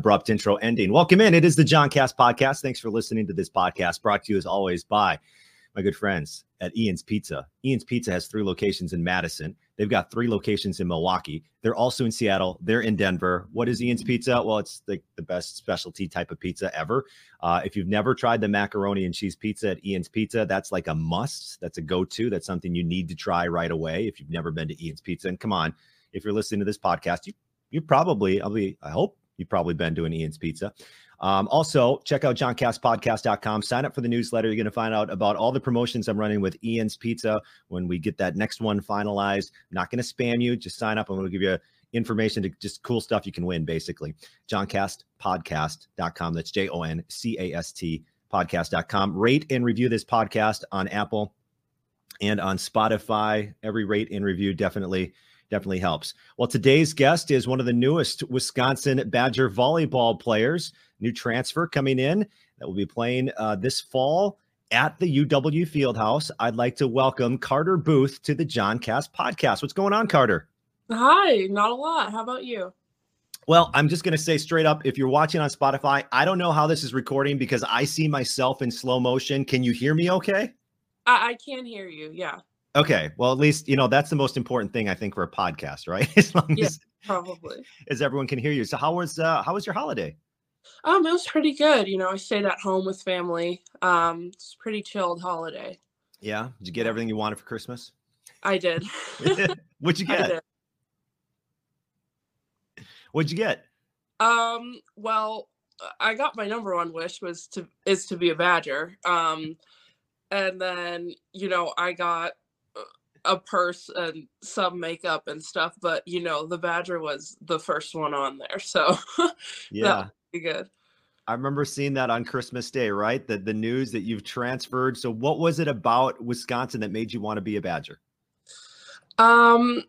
abrupt intro ending. Welcome in. It is the JonCast podcast. Thanks for listening to this podcast brought to you as always by my good friends at Ian's Pizza. Ian's Pizza has three locations in Madison. They've got three locations in Milwaukee. They're also in Seattle. They're in Denver. What is Ian's Pizza? Well, it's the, the best specialty type of pizza ever. Uh, if you've never tried the macaroni and cheese pizza at Ian's Pizza, that's like a must. That's a go to. That's something you need to try right away if you've never been to Ian's Pizza. And come on, if you're listening to this podcast, you you probably, I'll be, I hope you've probably been doing Ian's Pizza. Um, also, check out joncastpodcast.com. Sign up for the newsletter. You're going to find out about all the promotions I'm running with Ian's Pizza when we get that next one finalized. I'm not going to spam you. Just sign up. I'm going to give you information to just cool stuff you can win, basically. joncastpodcast.com. That's J O N C A S T podcast.com. Rate and review this podcast on Apple and on Spotify. Every rate and review definitely definitely helps. Well, today's guest is one of the newest Wisconsin Badger volleyball players, new transfer coming in that will be playing uh, this fall at the UW Fieldhouse. I'd like to welcome Carter Booth to the JonCast podcast. What's going on, Carter? Hi, not a lot. How about you? Well, I'm just going to say straight up if you're watching on Spotify, I don't know how this is recording because I see myself in slow motion. Can you hear me okay? I, I can hear you. Yeah. Okay. Well, at least, you know, that's the most important thing I think for a podcast, right? as long Yeah, as, probably. as everyone can hear you. So how was uh how was your holiday? Um, it was pretty good. You know, I stayed at home with family. Um, it's pretty chilled holiday. Yeah. Did you get everything you wanted for Christmas? I did. What'd you get? What'd you get? Um, well, I got my number one wish was to is to be a badger. Um, and then you know I got a purse and some makeup and stuff, but you know the badger was the first one on there, so Yeah. good. I remember seeing that on Christmas Day, right? That the news that you've transferred. So what was it about Wisconsin that made you want to be a Badger? Um,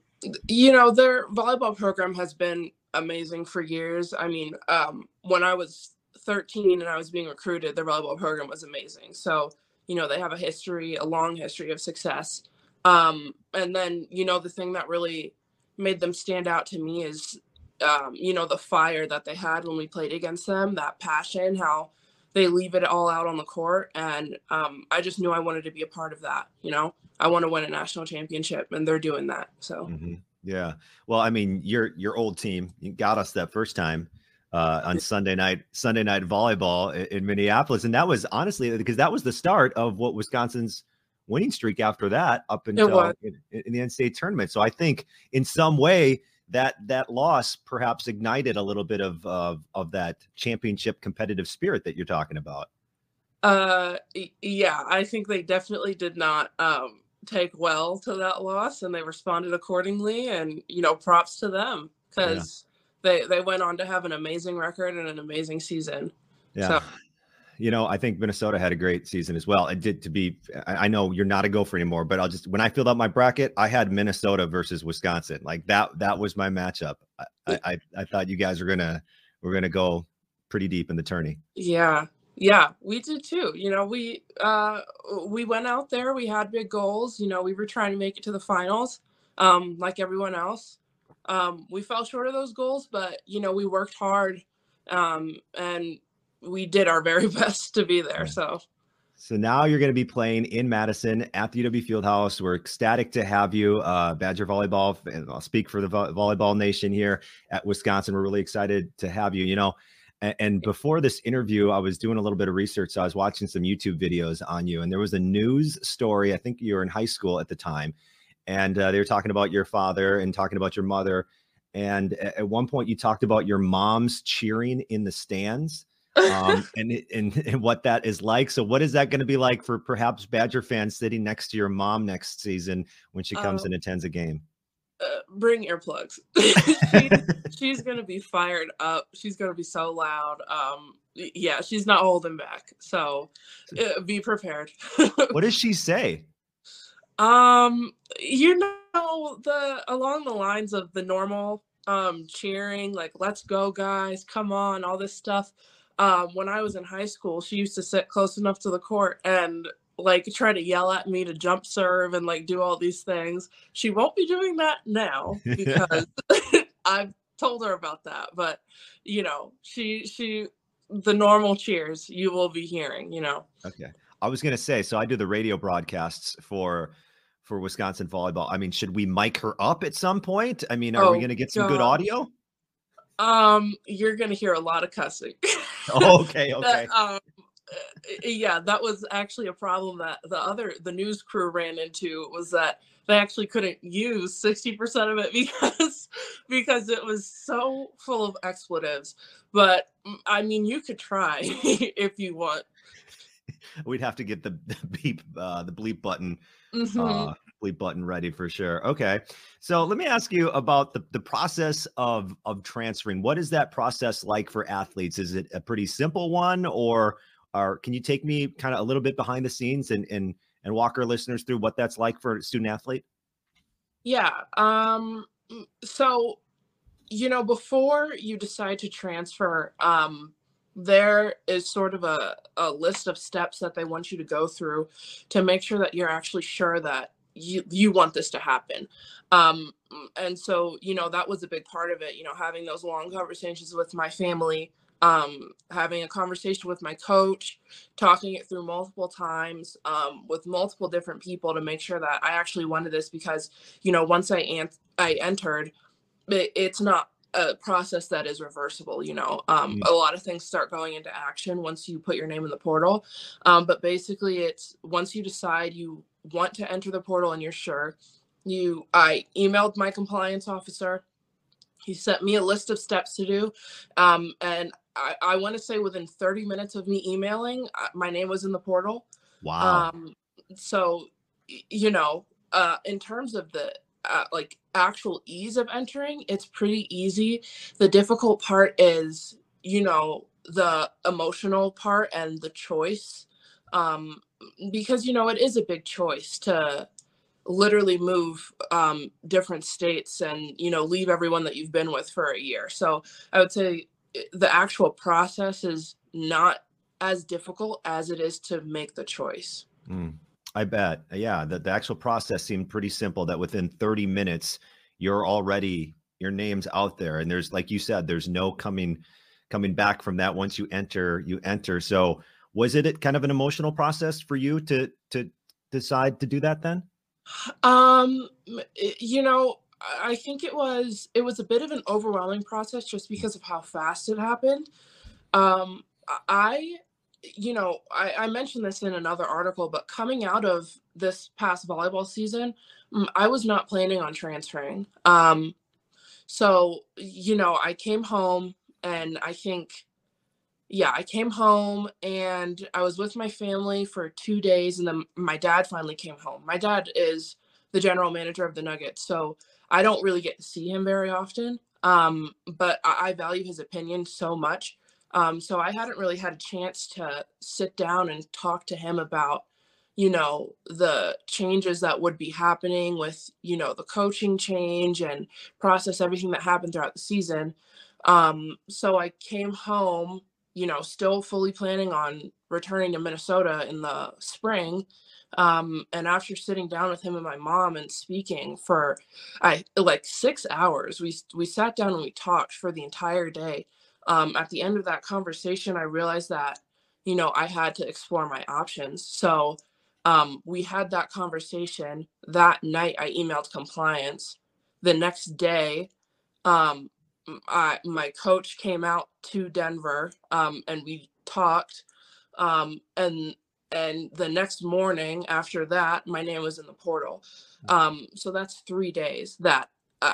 you know, their volleyball program has been amazing for years. I mean, um, when I was 13 and I was being recruited, their volleyball program was amazing. So, you know, they have a history, a long history of success. Um, and then, you know, the thing that really made them stand out to me is, um, you know, the fire that they had when we played against them, that passion, how they leave it all out on the court. And um, I just knew I wanted to be a part of that, you know? I want to win a national championship, and they're doing that. So Mhm. Yeah. Well, I mean, your your old team got us that first time uh, on Sunday night Sunday night volleyball in, in Minneapolis, and that was honestly because that was the start of what Wisconsin's winning streak after that up until in, in the NCAA tournament. So I think in some way that that loss perhaps ignited a little bit of of, of that championship competitive spirit that you're talking about. Uh, yeah, I think they definitely did not um, take well to that loss, and they responded accordingly. And you know, props to them because they they went on to have an amazing record and an amazing season. Yeah. So- You know, I think Minnesota had a great season as well. It did to be. I know you're not a gopher anymore, but I'll just when I filled out my bracket, I had Minnesota versus Wisconsin. Like that. That was my matchup. I I, I, I thought you guys were gonna were gonna go pretty deep in the tourney. Yeah, yeah, we did too. You know, we uh we went out there, we had big goals. You know, we were trying to make it to the finals, um, like everyone else. Um, we fell short of those goals, but you know, we worked hard, um, and we did our very best to be there. So So now you're going to be playing in Madison at the UW Fieldhouse. We're ecstatic to have you, uh, Badger Volleyball. And I'll speak for the vo- volleyball nation here at Wisconsin. We're really excited to have you. You know, and, and before this interview, I was doing a little bit of research. So I was watching some YouTube videos on you, and there was a news story. I think you were in high school at the time, and uh, they were talking about your father and talking about your mother. And a- at one point, you talked about your mom's cheering in the stands um, and, and and what that is like. So, what is that going to be like for perhaps Badger fans sitting next to your mom next season when she comes Oh. and attends a game? uh, bring earplugs. she's, she's gonna be fired up. She's gonna be so loud. Um, yeah, she's not holding back. So uh, be prepared. What does she say? Um, you know the along the lines of the normal um cheering, like "Let's go, guys! Come on!" all this stuff. Um, when I was in high school, she used to sit close enough to the court and like try to yell at me to jump serve and like do all these things. She won't be doing that now because I've told her about that, but you know, she she the normal cheers you will be hearing, you know. Okay. I was going to say so I do the radio broadcasts for for Wisconsin volleyball. I mean, should we mic her up at some point? I mean, are oh, we going to get some God. good audio? Um, you're going to hear a lot of cussing. oh, okay, okay. um, yeah, that was actually a problem that the other the news crew ran into was that they actually couldn't use 60% of it because because it was so full of expletives. But mm, I mean, you could try if you want. We'd have to get the, the beep uh, the bleep button mm-hmm. uh, bleep button ready for sure. Okay. So let me ask you about the, the process of of transferring. What is that process like for athletes? Is it a pretty simple one or or can you take me kind of a little bit behind the scenes and and and walk our listeners through what that's like for a student athlete? Yeah. Um, so, you know, before you decide to transfer, um, there is sort of a, a list of steps that they want you to go through to make sure that you're actually sure that you you want this to happen um and so you know that was a big part of it you know having those long conversations with my family um, having a conversation with my coach, talking it through multiple times um, with multiple different people to make sure that I actually wanted this because, you know, once I an- I entered, it, it's not a process that is reversible. You know, um, mm-hmm. a lot of things start going into action once you put your name in the portal. Um, but basically, it's once you decide you want to enter the portal and you're sure, you I emailed my compliance officer he sent me a list of steps to do um, and I, I want to say within 30 minutes of me emailing, uh, my name was in the portal. Wow. Um, so, you know, uh, in terms of the uh, like actual ease of entering, it's pretty easy. The difficult part is, you know, the emotional part and the choice. Um, because, you know, it is a big choice to literally move um, different states and, you know, leave everyone that you've been with for a year. So I would say the actual process is not as difficult as it is to make the choice. Mm, I bet. Yeah, the, the actual process seemed pretty simple that within 30 minutes you're already your name's out there and there's like you said there's no coming coming back from that once you enter you enter. So was it kind of an emotional process for you to to decide to do that then? Um you know, I think it was it was a bit of an overwhelming process just because of how fast it happened. Um, I, you know, I, I mentioned this in another article, but coming out of this past volleyball season, mm, I was not planning on transferring. Um, so you know, I came home and I think, yeah, I came home and I was with my family for two days, and then my dad finally came home. My dad is the general manager of the Nuggets, so I don't really get to see him very often, um, but I, I, value his opinion so much. Um, so I hadn't really had a chance to sit down and talk to him about, you know, the changes that would be happening with, you know, the coaching change and process everything that happened throughout the season. Um, so I came home, you know, still fully planning on returning to Minnesota in the spring. Um, and after sitting down with him and my mom and speaking for I like six hours, we we sat down and we talked for the entire day. Um, at the end of that conversation, I realized that you know I had to explore my options. So um, we had that conversation that night. I emailed compliance. The next day, um, I, my coach came out to Denver um, and we talked. Um, and and the next morning after that my name was in the portal mm. um so that's three days that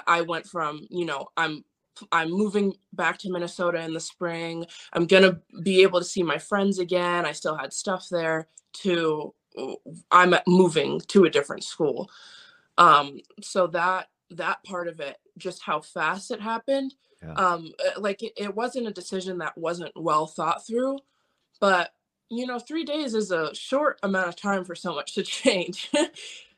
i went from you know i'm i'm moving back to minnesota in the spring i'm gonna be able to see my friends again i still had stuff there to i'm moving to a different school um so that that part of it just how fast it happened yeah. um uh, like it, it wasn't a decision that wasn't well thought through but you know, three days is a short amount of time for so much to change.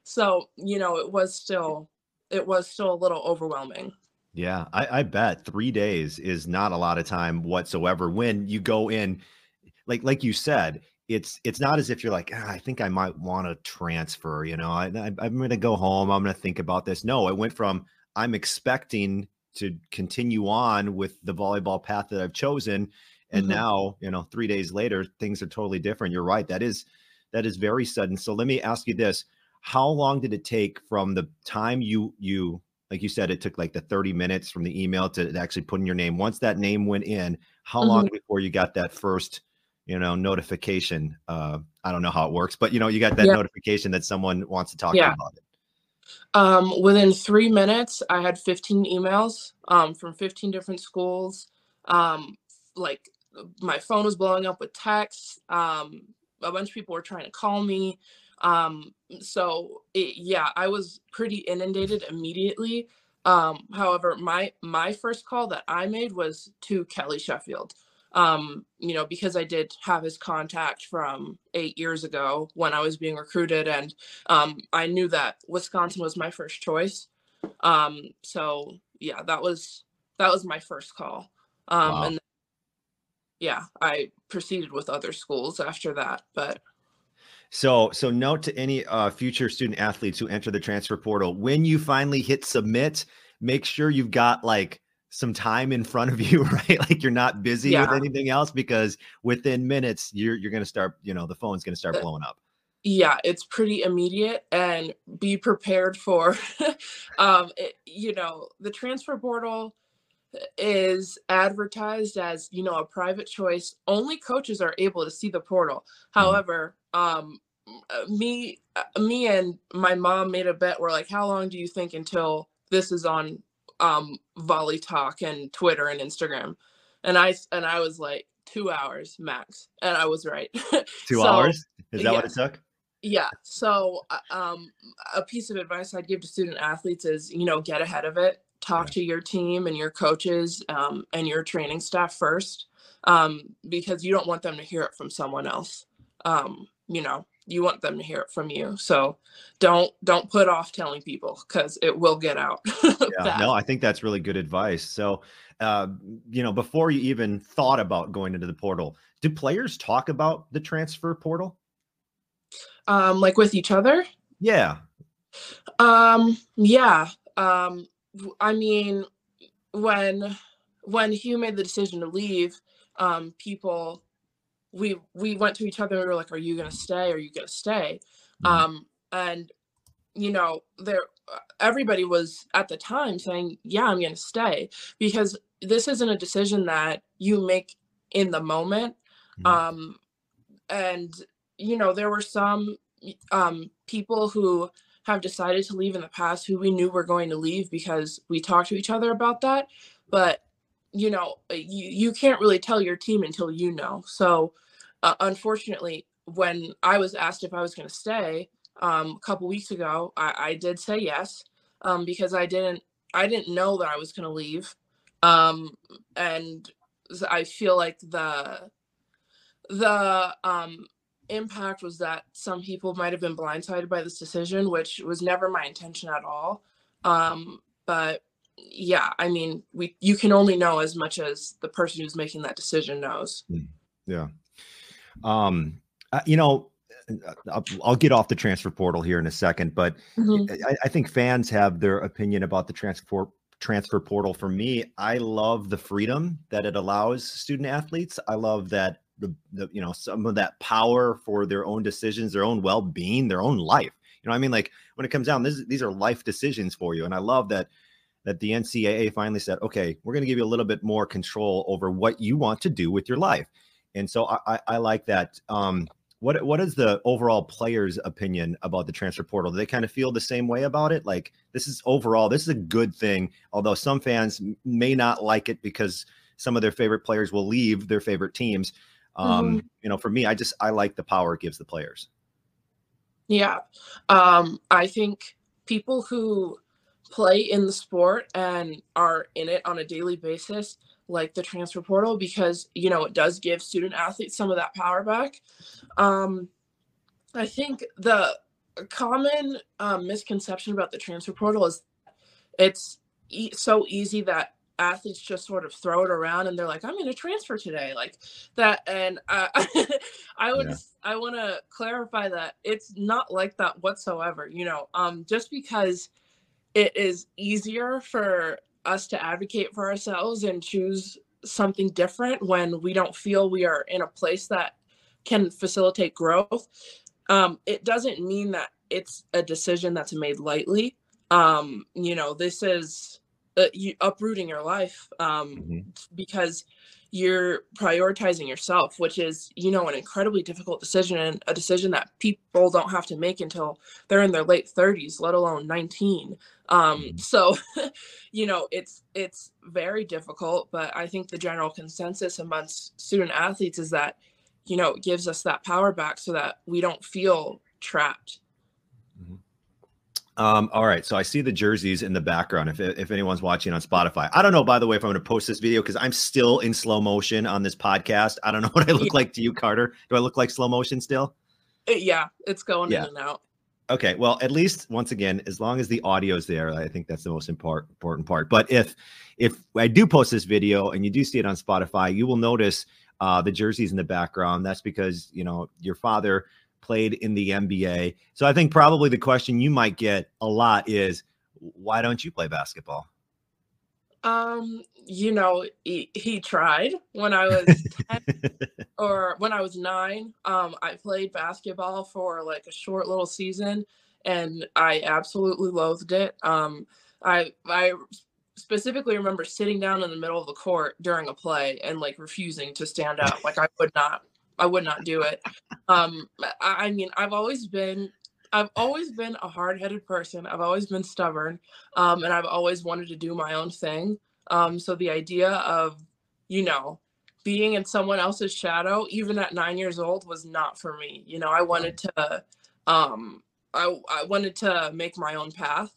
so, you know, it was still it was still a little overwhelming. Yeah, I, I bet three days is not a lot of time whatsoever when you go in, like like you said, it's it's not as if you're like, ah, I think I might want to transfer. You know, I, I I'm going to go home. I'm going to think about this. No, it went from I'm expecting to continue on with the volleyball path that I've chosen. And mm-hmm. now, you know, three days later, things are totally different. You're right. That is that is very sudden. So let me ask you this: How long did it take from the time you you like you said it took like the 30 minutes from the email to actually putting your name once that name went in how mm-hmm. long before you got that first you know notification uh i don't know how it works but you know you got that notification that someone wants to talk yeah. to you about it um within three minutes i had 15 emails um from 15 different schools um like my phone was blowing up with texts um a bunch of people were trying to call me um, so it, yeah, I was pretty inundated immediately. Um, however, my my first call that I made was to Kelly Sheffield. Um, you know, because I did have his contact from eight years ago when I was being recruited, and um, I knew that Wisconsin was my first choice. Um, so yeah, that was that was my first call. Um, wow. and yeah, I proceeded with other schools after that, but so, so note to any uh, future student athletes who enter the transfer portal: when you finally hit submit, make sure you've got like some time in front of you, right? Like you're not busy yeah. with anything else because within minutes you're you're going to start, you know, the phone's going to start uh, blowing up. Yeah, it's pretty immediate and be prepared for um it, you know, the transfer portal is advertised as, you know, a private choice. Only coaches are able to see the portal. Mm-hmm. However, um uh, me uh, me and my mom made a bet we're like how long do you think until this is on um volley talk and twitter and instagram. And i and i was like two hours max and i was right. Two so, hours? Is that what it took? Yeah. So uh, um a piece of advice i'd give to student athletes is you know get ahead of it. Talk yeah. to your team and your coaches um, and your training staff first um, because you don't want them to hear it from someone else um, you know you want them to hear it from you. So don't don't put off telling people because it will get out yeah, no i think that's really good advice. So uh, you know before you even thought about going into the portal do players talk about the transfer portal? Um like with each other? Yeah. Um yeah um i mean when when hugh made the decision to leave um people we we went to each other and we were like, "Are you gonna stay? Are you gonna stay?" Mm-hmm. Um, and you know, there everybody was at the time saying, "Yeah, I'm gonna stay," because this isn't a decision that you make in the moment. Mm-hmm. Um, and you know, there were some um, people who have decided to leave in the past who we knew were going to leave because we talked to each other about that, but you know uh, you, you can't really tell your team until you know. So uh, unfortunately when i was asked if i was going to stay um, a couple weeks ago I, I did say yes um, because i didn't i didn't know that i was going to leave um, and i feel like the the um, impact was that some people might have been blindsided by this decision which was never my intention at all um, but yeah, I mean, we you can only know as much as the person who's making that decision knows. Hmm, yeah. Um, uh, you know, uh, I'll, I'll, get off the transfer portal here in a second, but mm-hmm. I, I, think fans have their opinion about the transfer transfer portal. For me, I love the freedom that it allows student athletes. I love that the, the you know some of that power for their own decisions, their own well being, their own life. You know, I mean, like when it comes down, this, these are life decisions for you, and I love that that the NCAA finally said, okay, we're going to give you a little bit more control over what you want to do with your life. And so I, I, I like that. Um, what what is the overall players' opinion about the transfer portal? Do they kind of feel the same way about it? Like this is overall, this is a good thing. Although some fans may not like it because some of their favorite players will leave their favorite teams. Um, mm-hmm. You know, for me, I just I like the power it gives the players. Yeah, um, I think people who play in the sport and are in it on a daily basis like the transfer portal because you know it does give student athletes some of that power back um, i think the common um, misconception about the transfer portal is it's e- so easy that athletes just sort of throw it around and they're like i'm going to transfer today like that and uh, i would yeah. i want to clarify that it's not like that whatsoever you know um just because it is easier for us to advocate for ourselves and choose something different when we don't feel we are in a place that can facilitate growth um, it doesn't mean that it's a decision that's made lightly um, you know this is uh, you, uprooting your life um, mm-hmm. because you're prioritizing yourself, which is, you know, an incredibly difficult decision and a decision that people don't have to make until they're in their late 30s, let alone 19. Um, mm-hmm. so, you know, it's it's very difficult, but I think the general consensus amongst student athletes is that, you know, it gives us that power back so that we don't feel trapped. Um, all right, so I see the jerseys in the background. If if anyone's watching on Spotify, I don't know. By the way, if I'm going to post this video because I'm still in slow motion on this podcast. I don't know what I look yeah. like to you, Carter. Do I look like slow motion still? Uh, yeah, it's going yeah. in and out. Okay, well, at least once again, as long as the audio is there, I think that's the most important important part. But if if I do post this video and you do see it on Spotify, you will notice uh, the jerseys in the background. That's because you know your father played in the NBA. So I think probably the question you might get a lot is why don't you play basketball? Um, you know, he, he tried when I was 10 or when I was 9. Um, I played basketball for like a short little season and I absolutely loathed it. Um, I I specifically remember sitting down in the middle of the court during a play and like refusing to stand up. Like I would not I would not do it. Um, I, mean, I've always been I've always been a hard-headed person. I've always been stubborn, um, and I've always wanted to do my own thing. Um, so the idea of, you know, being in someone else's shadow, even at nine years old, was not for me. You know, I wanted to, um, I I wanted to make my own path,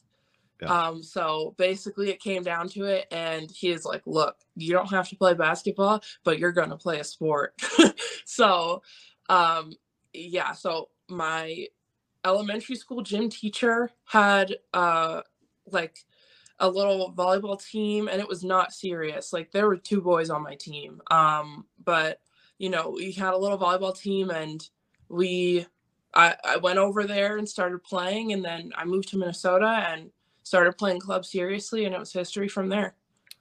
yeah. Um, so basically, it came down to it, and he is like, "Look, you don't have to play basketball, but you're gonna play a sport." so, um, yeah. So my elementary school gym teacher had uh, like a little volleyball team, and it was not serious. Like there were two boys on my team, um, but you know, we had a little volleyball team, and we I, I went over there and started playing, and then I moved to Minnesota and started playing club seriously, and it was history from there.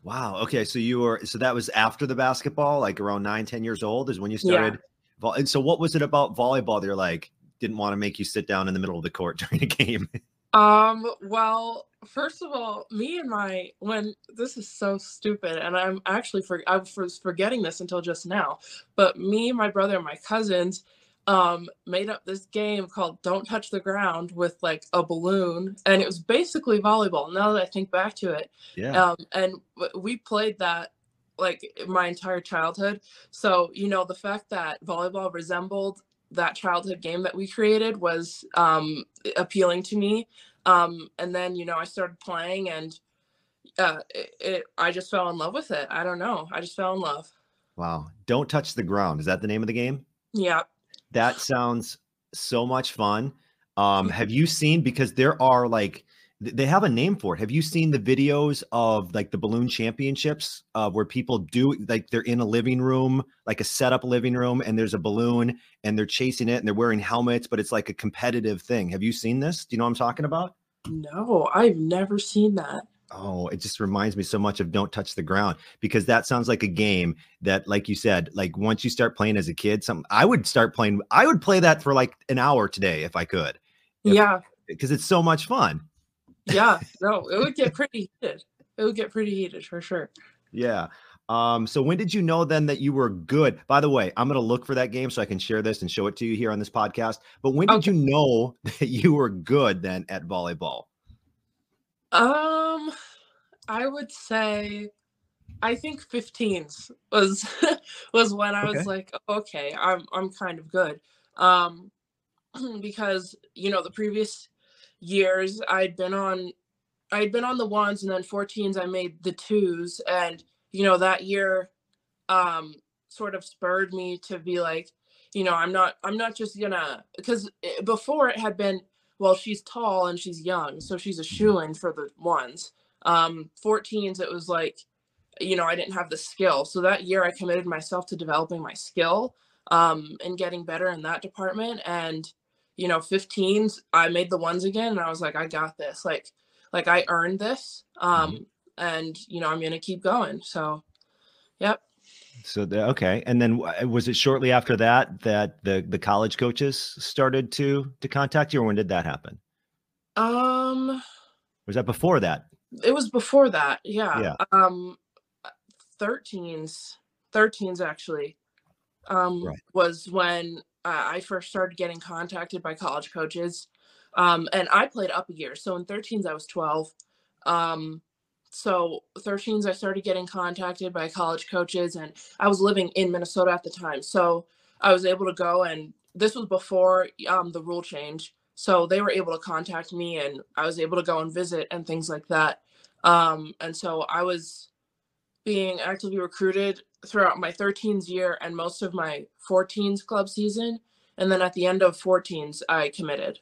Wow. Okay. So you were so that was after the basketball, like around nine, ten years old, is when you started. Yeah. And so, what was it about volleyball that you're like didn't want to make you sit down in the middle of the court during a game? Um. Well, first of all, me and my when this is so stupid, and I'm actually for I was forgetting this until just now. But me, my brother, and my cousins um made up this game called Don't Touch the Ground with like a balloon and it was basically volleyball now that I think back to it. Yeah. Um and we played that like my entire childhood. So, you know, the fact that volleyball resembled that childhood game that we created was um appealing to me. Um and then, you know, I started playing and uh it, it I just fell in love with it. I don't know. I just fell in love. Wow. Don't touch the ground. Is that the name of the game? Yeah. That sounds so much fun. Um, have you seen because there are like they have a name for it. Have you seen the videos of like the balloon championships uh, where people do like they're in a living room, like a setup living room, and there's a balloon and they're chasing it and they're wearing helmets, but it's like a competitive thing. Have you seen this? Do you know what I'm talking about? No, I've never seen that oh it just reminds me so much of don't touch the ground because that sounds like a game that like you said like once you start playing as a kid some i would start playing i would play that for like an hour today if i could if, yeah because it's so much fun yeah no it would get pretty heated it would get pretty heated for sure yeah um, so when did you know then that you were good? By the way, I'm gonna look for that game so I can share this and show it to you here on this podcast. But when did you know that you were good then at volleyball? Um, I would say, I think 15s was was when I was okay. like, okay, I'm I'm kind of good. Um, because you know the previous years I'd been on, I'd been on the ones, and then 14s I made the twos, and you know that year, um, sort of spurred me to be like, you know, I'm not I'm not just gonna because before it had been well, she's tall and she's young, so she's a mm-hmm. shoe in for the ones. Um, 14s, it was like, you know, I didn't have the skill. So that year I committed myself to developing my skill um, and getting better in that department. And, you know, 15s, I made the ones again and I was like, I got this. Like, like I earned this. Um, mm-hmm. and you know, I'm going to keep going. So, yep. So the, okay, and then was it shortly after that that the the college coaches started to to contact you, or when did that happen? Um, was that before that? It was before that. Yeah. Yeah. Um, 13s, 13s actually, um, right. was when uh, I first started getting contacted by college coaches. Um, and I played up a year. So in 13s, I was 12. Um, so 13s, I started getting contacted by college coaches, and I was living in Minnesota at the time. So I was able to go, and this was before um, the rule change. So they were able to contact me, and I was able to go and visit and things like that. Um, and so I was being actively recruited throughout my 13s year and most of my 14s club season. And then at the end of 14s, I committed.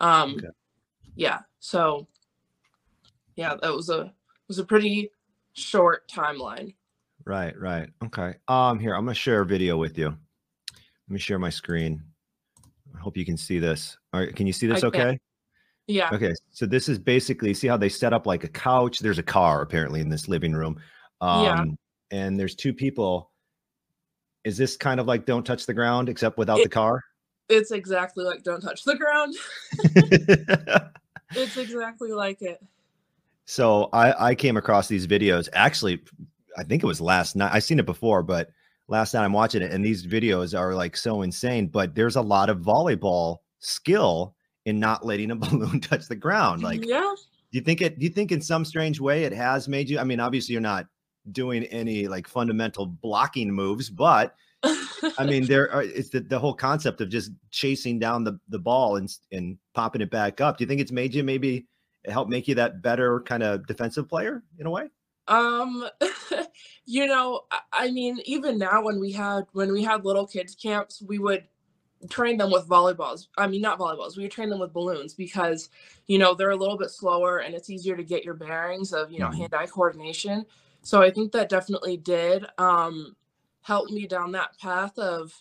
Um, okay. Yeah. So, yeah, that was a was a pretty short timeline. Right. Right. Okay. Um. Here, I'm gonna share a video with you. Let me share my screen. I hope you can see this. All right. Can you see this? okay. Yeah. Okay. So this is basically see how they set up like a couch. There's a car apparently in this living room. Um, yeah. And there's two people. Is this kind of like don't touch the ground except without it, the car? It's exactly like don't touch the ground. it's exactly like it. So I I came across these videos. Actually, I think it was last night. I've seen it before, but last night I'm watching it, and these videos are like so insane. But there's a lot of volleyball skill in not letting a balloon touch the ground. Like, yeah. Do you think it? Do you think in some strange way it has made you? I mean, obviously you're not doing any like fundamental blocking moves, but I mean, there are it's the, the whole concept of just chasing down the, the ball and and popping it back up. Do you think it's made you maybe help make you that better kind of defensive player in a way? Um, you know, I mean, even now when we had when we had little kids camps, we would train them with volleyballs. I mean, not volleyballs. We would train them with balloons because, you know, they're a little bit slower and it's easier to get your bearings of, you know, mm-hmm. hand-eye coordination. So I think that definitely did um, help me down that path of,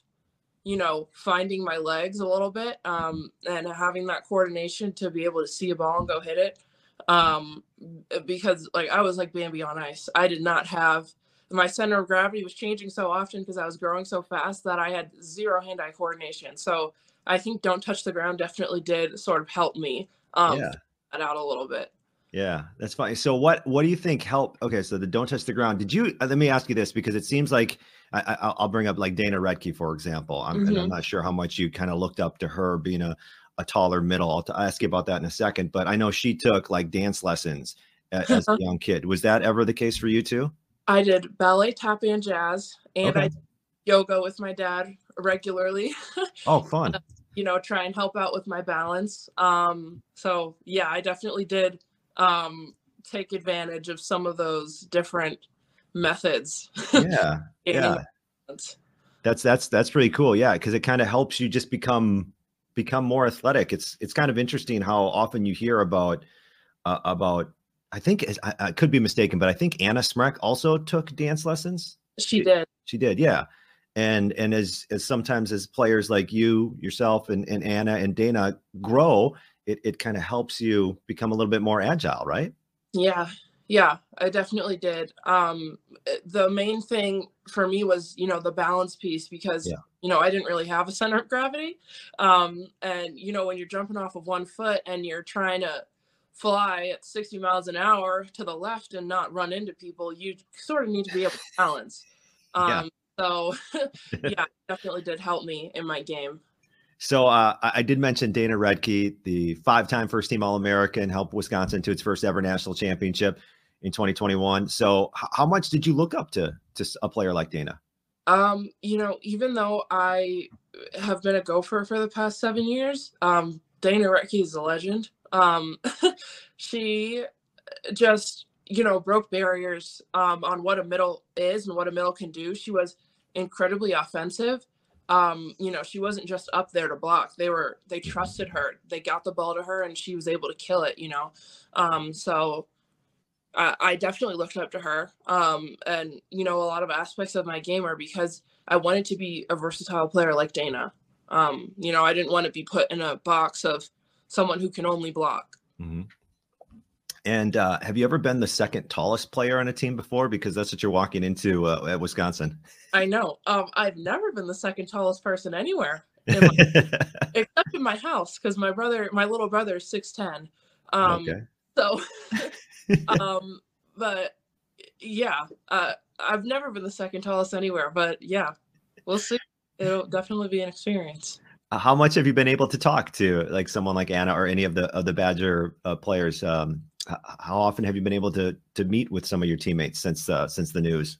you know, finding my legs a little bit um, and having that coordination to be able to see a ball and go hit it. Um, because like I was like Bambi on ice. I did not have my center of gravity was changing so often because I was growing so fast that I had zero hand-eye coordination. So I think "Don't Touch the Ground" definitely did sort of help me um, yeah. that out a little bit. Yeah, that's funny. So what what do you think helped? Okay, so the don't touch the ground. Did you? Uh, let me ask you this because it seems like I, will bring up like Dana Rettke for example. I'm, mm-hmm. I'm not sure how much you kind of looked up to her being a a taller middle. I'll, t- I'll ask you about that in a second. But I know she took like dance lessons as a young kid. Was that ever the case for you too? I did ballet, tap, and jazz, and okay. I did yoga with my dad regularly. oh, fun! you know, try and help out with my balance. Um, so yeah, I definitely did um, take advantage of some of those different methods. Yeah, yeah. That's that's that's pretty cool. Yeah, because it kind of helps you just become become more athletic. It's it's kind of interesting how often you hear about uh, about. I think I, I, could be mistaken, but I think Anna Smrek also took dance lessons. She did. She did. Yeah. And and as as sometimes as players like you yourself and, and Anna and Dana grow, it, it kind of helps you become a little bit more agile, right? Yeah. Yeah, I definitely did. Um, eh, the main thing for me was, you know, the balance piece because, yeah. you know, I didn't really have a center of gravity. Um, and, you know, when you're jumping off of one foot and you're trying to fly at 60 miles an hour to the left and not run into people, you sort of need to be able to balance. Um, yeah. So, yeah, definitely did help me in my game. So uh, I did mention Dana Rettke, the five-time first-team All-American, helped Wisconsin to its first ever national championship in 2021. So how much did you look up to to a player like Dana? Um, you know, even though I have been a gopher for the past seven years, um, Dana Rettke is a legend. Um, she just, you know, broke barriers um, on what a middle is and what a middle can do. She was incredibly offensive um, you know, she wasn't just up there to block. They were they trusted her. They got the ball to her and she was able to kill it, you know. Um, so I, I definitely looked up to her. Um, and you know, a lot of aspects of my game are because I wanted to be a versatile player like Dana. Um, you know, I didn't want to be put in a box of someone who can only block. Mm-hmm. And uh, have you ever been the second tallest player on a team before? Because that's what you're walking into uh, at Wisconsin. I know. Um, I've never been the second tallest person anywhere, in my, except in my house, because my brother, my little brother, is six ten. Um, okay. So, um, but yeah, uh, I've never been the second tallest anywhere, but yeah, we'll see. It'll definitely be an experience. Uh, how much have you been able to talk to like someone like Anna or any of the of the Badger uh, players? Um, how often have you been able to to meet with some of your teammates since uh, since the news?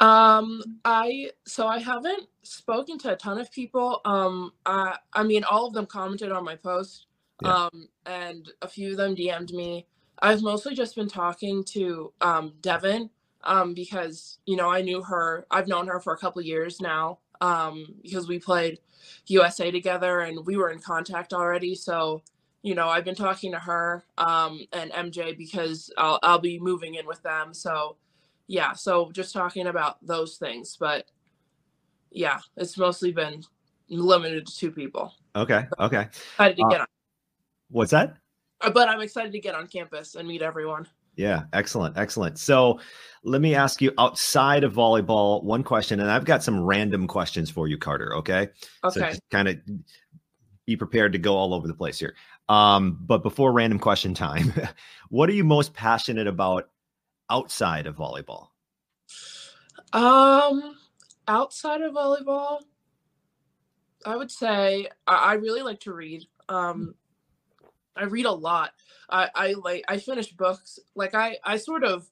Um, I so I haven't spoken to a ton of people. Um, I I mean, all of them commented on my post. Yeah. Um, and a few of them DM'd me. I've mostly just been talking to um Devyn um because you know I knew her. I've known her for a couple years now um because we played USA together and we were in contact already. So you know I've been talking to her um and MJ because I'll I'll be moving in with them. So yeah, so just talking about those things, but yeah, it's mostly been limited to two people. Okay. Okay. Excited to uh, get on. What's that? Uh, but I'm excited to get on campus and meet everyone. Yeah, excellent, excellent. So, let me ask you outside of volleyball one question, and I've got some random questions for you, Carter. Okay. Okay. So kind of be prepared to go all over the place here. Um, but before random question time, what are you most passionate about outside of volleyball? Um, outside of volleyball, I would say I, I really like to read. Um, I read a lot. I, I like I finish books. Like I I sort of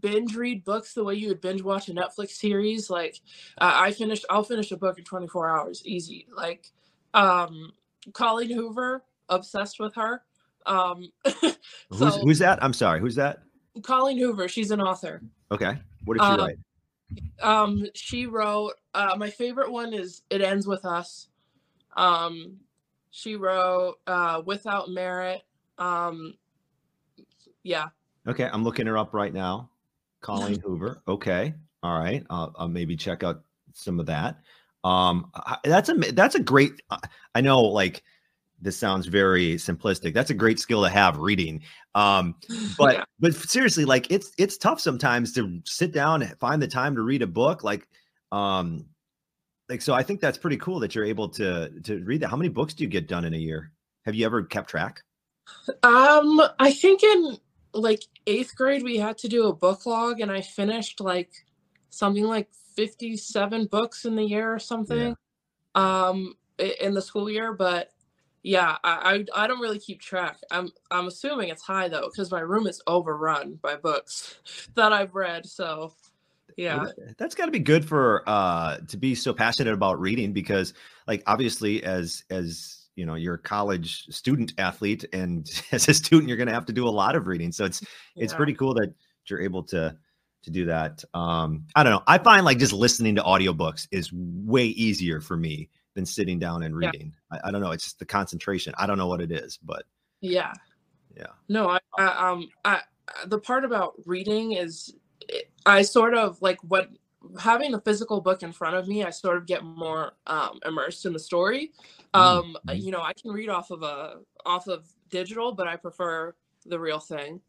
binge read books the way you would binge watch a Netflix series. Like uh, I finish I'll finish a book in 24 hours easy. Like um Colleen Hoover, obsessed with her. Um so, who's who's that? I'm sorry, who's that? Colleen Hoover. She's an author. Okay. What did she uh, write? Um, she wrote. Uh, my favorite one is "It Ends with Us." Um, she wrote uh, "Without Merit." Um, yeah. Okay, I'm looking her up right now. Colleen Hoover. Okay. All right. I'll, I'll maybe check out some of that. Um, that's a that's a great. I know, like this sounds very simplistic. That's a great skill to have reading. Um, but yeah. but seriously, like it's it's tough sometimes to sit down and find the time to read a book. Like um like so I think that's pretty cool that you're able to to read that. How many books do you get done in a year? Have you ever kept track? Um, I think in like eighth grade we had to do a book log and I finished like something like 57 books in the year or something. Yeah. Um in the school year, but yeah, I, I, I don't really keep track. I'm I'm assuming it's high though because my room is overrun by books that I've read. So yeah, that's got to be good for uh to be so passionate about reading because like obviously as as you know you're a college student athlete and as a student you're going to have to do a lot of reading. So it's yeah. it's pretty cool that you're able to to do that. Um I don't know. I find like just listening to audiobooks is way easier for me than sitting down and reading. Yeah. I, I, don't know. It's just the concentration. I don't know what it is, but yeah, yeah. No, I, I um, I the part about reading is I sort of like what having a physical book in front of me. I sort of get more um, immersed in the story. Um, mm-hmm. you know, I can read off of a off of digital, but I prefer the real thing.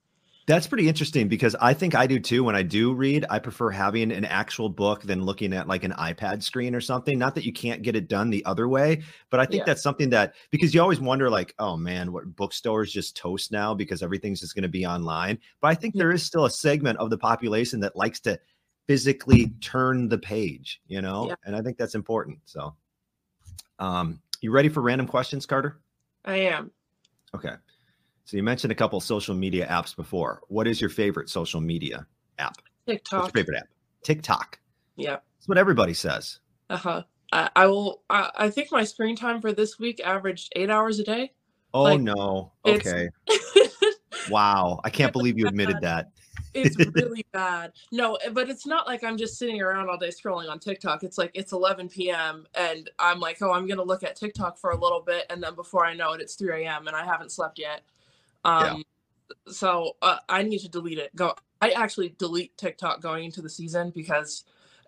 That's pretty interesting because I think I do too. When I do read, I prefer having an actual book than looking at like an iPad screen or something. Not that you can't get it done the other way, but I think yeah. that's something that because you always wonder, like, oh man, what bookstores just toast now because everything's just going to be online. But I think there is still a segment of the population that likes to physically turn the page, you know, yeah. and I think that's important. So, um, you ready for random questions, Carter? I am. Okay. So you mentioned a couple social media apps before. What is your favorite social media app? TikTok. What's your favorite app? TikTok. Yeah. That's what everybody says. Uh huh. I, I, will. I, I, think my screen time for this week averaged eight hours a day. Oh like, no. Okay. wow. I can't believe you admitted that. it's really bad. No, but it's not like I'm just sitting around all day scrolling on TikTok. It's like it's 11 p.m. and I'm like, oh, I'm gonna look at TikTok for a little bit, and then before I know it, it's 3 a.m. and I haven't slept yet. Um, yeah. so uh, I need to delete it. Go. I actually delete TikTok going into the season because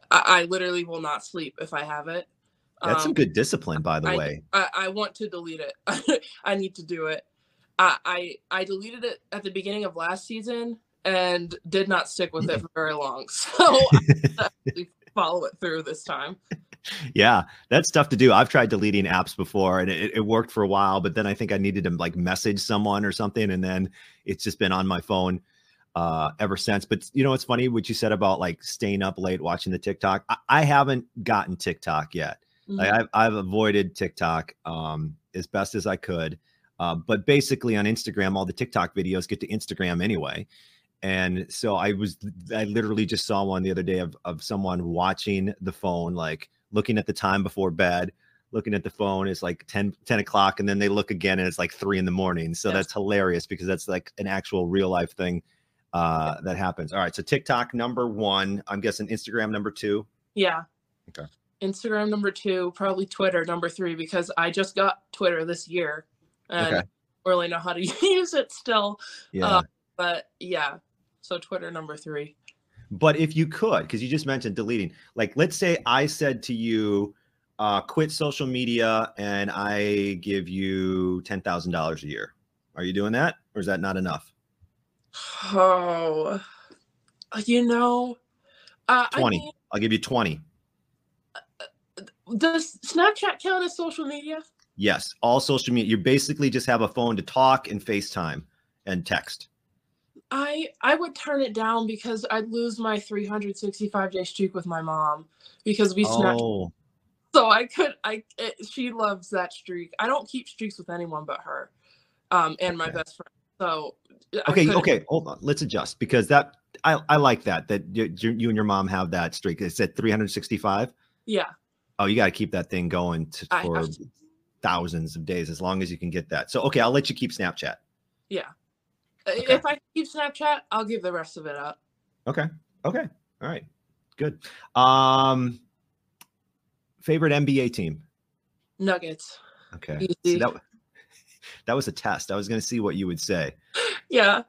I, I literally will not sleep if I have it. That's um, some good discipline, by the I, way. I, I, want to delete it. I need to do it. I, I I deleted it at the beginning of last season and did not stick with it for very long. So I follow it through this time. Yeah, that's tough to do. I've tried deleting apps before and it, it worked for a while, but then I think I needed to like message someone or something, and then it's just been on my phone uh ever since. But you know, it's funny what you said about like staying up late watching the TikTok. I, I haven't gotten TikTok yet. Mm-hmm. Like I've I've avoided TikTok um as best as I could. Uh, but basically on Instagram, all the TikTok videos get to Instagram anyway. And so I was, I literally just saw one the other day of, of someone watching the phone, like looking at the time before bed, looking at the phone. It's like 10, 10 o'clock. And then they look again and it's like three in the morning. So yes. that's hilarious because that's like an actual real life thing uh, that happens. All right. So TikTok number one, I'm guessing Instagram number two. Yeah. Okay. Instagram number two, probably Twitter number three, because I just got Twitter this year and okay. really know how to use it still. Yeah. Uh, but yeah, so Twitter number three. But if you could, because you just mentioned deleting, like let's say I said to you, uh, quit social media and I give you ten thousand dollars a year. Are you doing that, or is that not enough? Oh, you know, uh, twenty. I mean, I'll give you twenty. Does Snapchat count as social media? Yes, all social media. You basically just have a phone to talk and FaceTime and text. I I would turn it down because I'd lose my 365 day streak with my mom because we snap. Oh. So I could I it, she loves that streak. I don't keep streaks with anyone but her, um, and my best friend. So okay, okay, hold on. Let's adjust because that I I like that that you, you and your mom have that streak. It's at 365. Yeah. Oh, you got to keep that thing going to, for thousands of days as long as you can get that. So okay, I'll let you keep Snapchat. Yeah. Okay. If I keep Snapchat, I'll give the rest of it up. Okay. Okay. All right. Good. Um favorite NBA team? Nuggets. Okay. So that, that was a test. I was going to see what you would say. Yeah.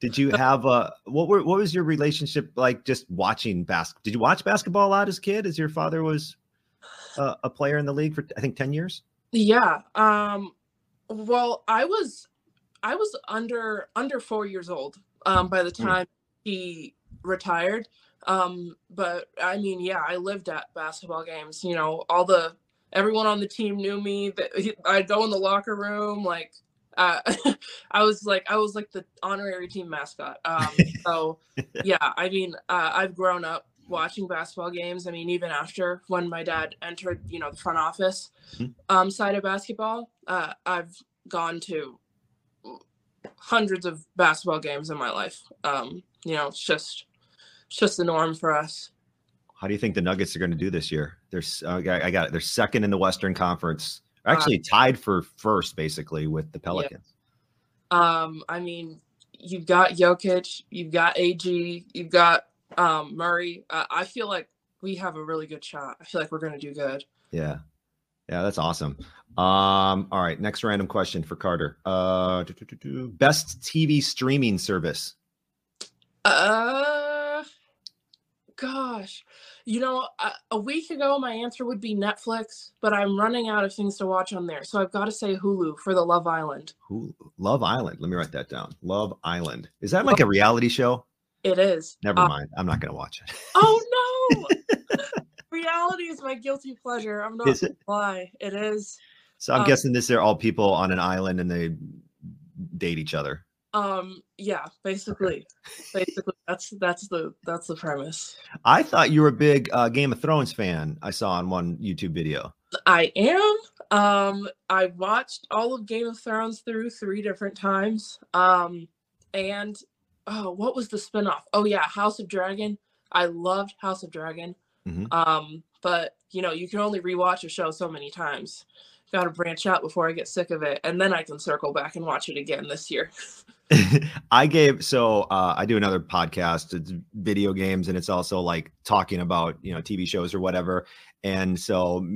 Did you have a what were what was your relationship like just watching basketball? Did you watch basketball a lot as a kid as your father was a, a player in the league for I think 10 years? Yeah. Um well, I was I was under under four years old um, by the hmm. time he retired. Um, but I mean, yeah, I lived at basketball games. You know, all the everyone on the team knew me. That I'd go in the locker room, like uh, I was like I was like the honorary team mascot. Um, so yeah, I mean, uh, I've grown up watching basketball games. I mean, even after when my dad entered, you know, the front office hmm. um, side of basketball, uh, I've gone to hundreds of basketball games in my life. Um, you know, it's just it's just the norm for us. How do you think the Nuggets are going to do this year? They're uh, I got it. They're second in the Western Conference. Actually, uh, tied for first, basically, with the Pelicans. Yeah. Um, I mean, you've got Jokic, you've got AG, you've got um, Murray. Uh, I feel like we have a really good shot. I feel like we're going to do good. Yeah, yeah, that's awesome. Um, all right, next random question for Carter. Uh, best TV streaming service. Uh, gosh, you know, a, a, week ago my answer would be Netflix, but I'm running out of things to watch on there, so I've got to say Hulu for the Love Island. Hulu, Love Island. Let me write that down. Love Island. Is that like a reality show? It is. Never uh, mind. I'm not going to watch it. Oh no. Reality is my guilty pleasure. I'm not is it? lie. It is. So I'm um, guessing this are all people on an island and they date each other. Um yeah, basically. Okay. basically that's that's the that's the premise. I thought you were a big uh, Game of Thrones fan. I saw on one YouTube video. I am. Um I watched all of Game of Thrones through three different times. Um and oh, what was the spinoff? Oh yeah, House of Dragon. I loved House of Dragon. Mm-hmm. Um, but you know, you can only rewatch a show so many times. Got to branch out before I get sick of it, and then I can circle back and watch it again this year. I gave so uh, I do another podcast. It's video games, and it's also like talking about you know TV shows or whatever. And so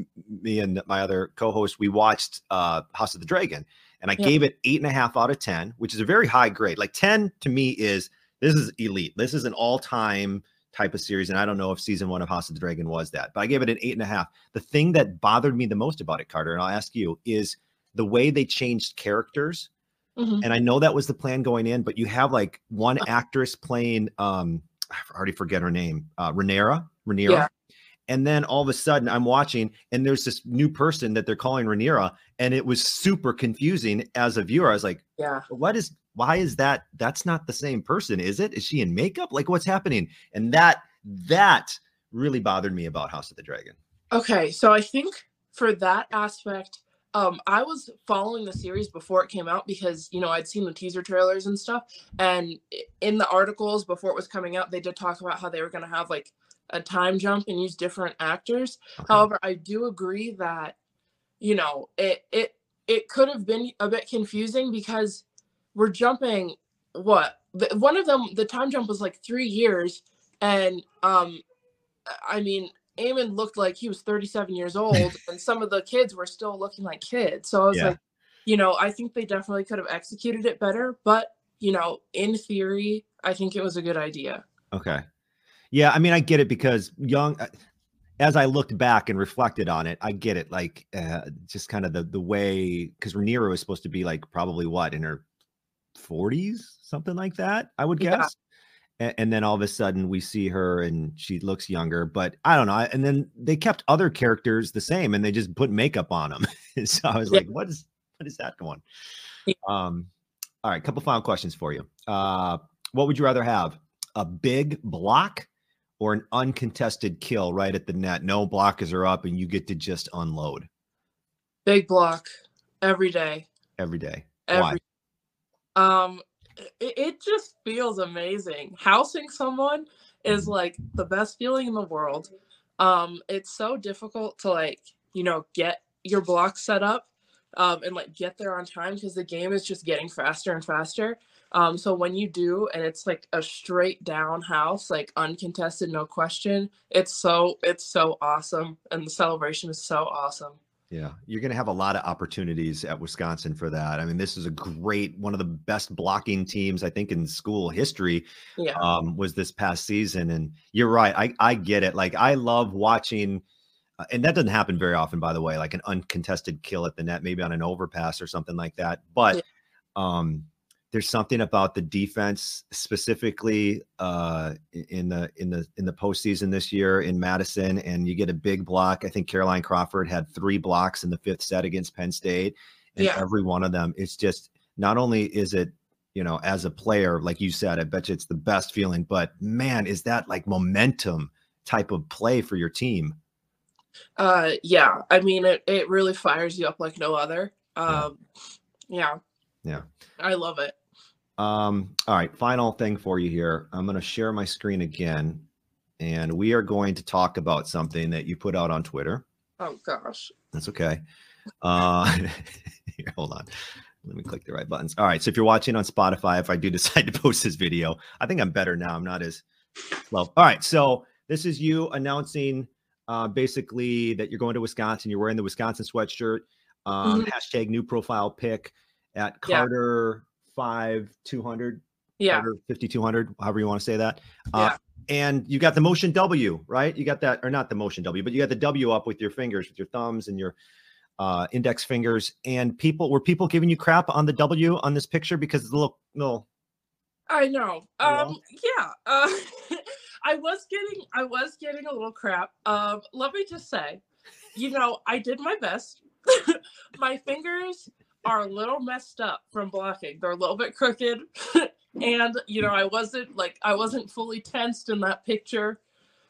me and my other co-host we watched uh, House of the Dragon, and I yeah. gave it eight and a half out of ten, which is a very high grade. Like ten to me is this is elite. This is an all-time type of series. And I don't know if season one of House of the Dragon was that, but I gave it an eight and a half. The thing that bothered me the most about it, Carter, and I'll ask you, is the way they changed characters. Mhm. and I know that was the plan going in, but you have like one actress playing um I already forget her name, uh Rhaenyra, Rhaenyra. Yeah. And then all of a sudden I'm watching and there's this new person that they're calling Rhaenyra and it was super confusing as a viewer. I was like, Yeah. what is why is that that's not the same person, is it? Is she in makeup? Like what's happening? And that that really bothered me about House of the Dragon. Okay, so I think for that aspect, um, I was following the series before it came out because you know I'd seen the teaser trailers and stuff, and in the articles before it was coming out, they did talk about how they were going to have like a time jump and use different actors. Okay. However, I do agree that you know it it it could have been a bit confusing because we're jumping what one of them the time jump was like three years and um i mean Aemond looked like he was 37 years old and some of the kids were still looking like kids so i was Yeah. like you know i think they definitely could have executed it better but you know in theory i think it was a good idea Okay. Yeah, I mean, I get it because young. uh, As I looked back and reflected on it, I get it. Like, uh, just kind of the the way because Rhaenyra was supposed to be like probably what in her forties, something like that. I would guess. A- And, then all of a sudden we see her and she looks younger, but I don't know. And then they kept other characters the same and they just put makeup on them. so I was Yeah. like, what is what is that going? Yeah. Um, all right, couple final questions for you. Uh, what would you rather have? A big block or an uncontested kill right at the net? No blockers are up and you get to just unload big block every day every day. every um it, it just feels amazing. Housing someone is like the best feeling in the world. Um it's so difficult to like you know get your block set up um and like get there on time because the game is just getting faster and faster. Um so when you do and it's like a straight down house like uncontested no question it's so it's so awesome and the celebration is so awesome Yeah, you're going to have a lot of opportunities at Wisconsin for that. I mean, this is a great one of the best blocking teams I think in school history. yeah Um, was this past season, and you're right. I I get it. Like I love watching, uh, and that doesn't happen very often, by the way. Like an uncontested kill at the net, maybe on an overpass or something like that. But Yeah. um, there's something about the defense, specifically uh, in the in the in the postseason this year in Madison, and you get a big block. I think Caroline Crawford had three blocks in the fifth set against Penn State, and Yeah. every one of them. It's just not only is it you know as a player, like you said, I bet you it's the best feeling. But man, is that like momentum type of play for your team? Uh, yeah. I mean, it, it really fires you up like no other. Um, yeah. Yeah. I love it. Um, all right, final thing for you here. I'm going to share my screen again, and we are going to talk about something that you put out on Twitter. Oh gosh. That's okay. Uh, here, hold on. Let me click the right buttons. All right. So if you're watching on Spotify, if I do decide to post this video, I think I'm better now. I'm not as well. All right. So this is you announcing uh, basically that you're going to Wisconsin. You're wearing the Wisconsin sweatshirt. Um, Mhm. Hashtag new profile pic at Yeah. Five two hundred. Yeah. 5200, however you want to say that. Yeah. Uh, and you got the motion W, right? You got that, or not the motion W, but you got the W up with your fingers, with your thumbs and your uh, index fingers. And people were people giving you crap on the W on this picture because it's a little, little. I know. Yeah. Um, yeah. Uh, I was getting, I was getting a little crap. Um, let me just say, you know, I did my best. my fingers are a little messed up from blocking. They're a little bit crooked. and, you know, I wasn't like, I wasn't fully tensed in that picture.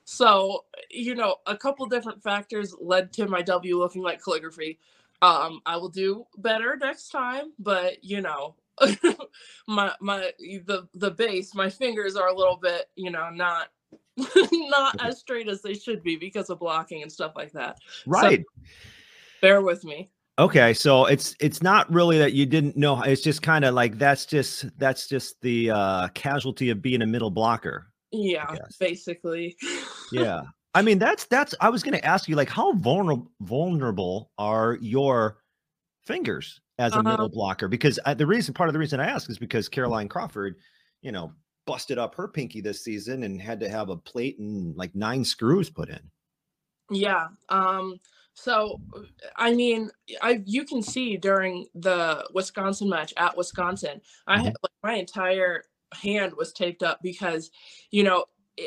So, you know, a couple different factors led to my W looking like calligraphy. Um, I will do better next time, but you know, my my the the base, my fingers are a little bit, you know, not not as straight as they should be because of blocking and stuff like that. Right. Bear with me. Okay. So it's it's not really that you didn't know. It's just kind of like that's just that's just the uh casualty of being a middle blocker. Yeah, basically. yeah i mean that's that's i was going to ask you like how vulnerable vulnerable are your fingers as a middle Um, blocker because I, the reason part of the reason i ask is because caroline crawford you know busted up her pinky this season and had to have a plate and like nine screws put in Yeah. Um So, I mean, I you can see during the Wisconsin match at Wisconsin, I had like my entire hand was taped up because, you know,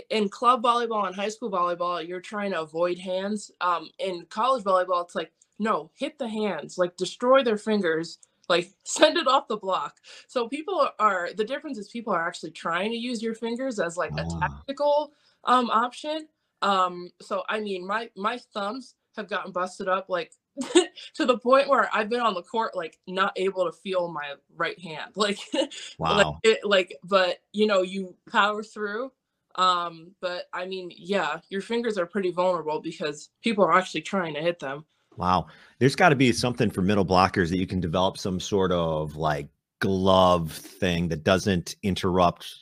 in club volleyball and high school volleyball, you're trying to avoid hands. Um, in college volleyball, it's like no, hit the hands, like destroy their fingers, like send it off the block. So people are the difference is people are actually trying to use your fingers as like a Ah. tactical um option. Um, so I mean, my my thumbs have gotten busted up like to the point where I've been on the court like not able to feel my right hand. Like, like Wow. it like but you know, you power through. Um, but I mean, yeah, your fingers are pretty vulnerable because people are actually trying to hit them. Wow. There's got to be something for middle blockers that you can develop some sort of like glove thing that doesn't interrupt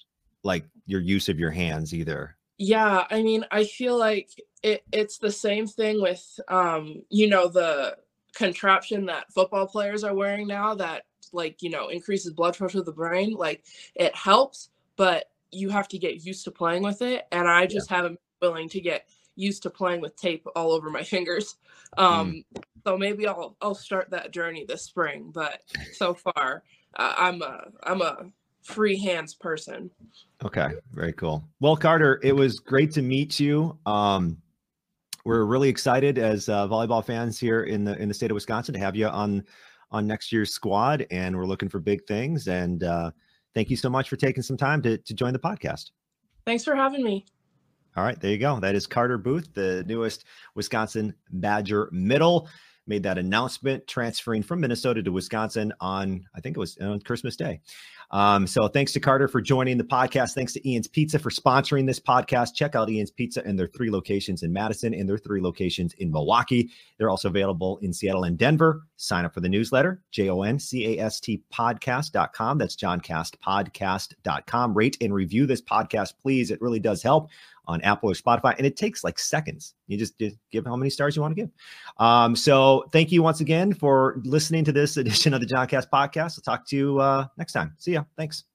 like your use of your hands either. Yeah, I mean, I feel like it, it's the same thing with um, you know, the contraption that football players are wearing now that like, you know, increases blood flow to the brain. Like it helps, but you have to get used to playing with it. And I just haven't been willing to get used to playing with tape all over my fingers. Um, so maybe I'll I'll start that journey this spring. But so far, uh, I'm a I'm a free hands person. Okay, very cool. Well, Carter, it was great to meet you. Um, we're really excited as uh, volleyball fans here in the in the state of Wisconsin to have you on on next year's squad, and we're looking for big things. And uh, thank you so much for taking some time to to join the podcast. Thanks for having me. All right, there you go. That is Carter Booth, the newest Wisconsin Badger middle. Made that announcement transferring from Minnesota to Wisconsin on, I think it was on Christmas Day. Um, so thanks to Carter for joining the podcast. Thanks to Ian's Pizza for sponsoring this podcast. Check out Ian's Pizza and their three locations in Madison and their three locations in Milwaukee. They're also available in Seattle and Denver. Sign up for the newsletter, J O N C A S T podcast.com. That's joncastpodcast.com. Rate and review this podcast, please. It really does help on Apple or Spotify. And it takes like seconds. You just, just give how many stars you want to give. Um, so thank you once again for listening to this edition of the JonCast podcast. I'll talk to you uh, next time. See ya. Thanks.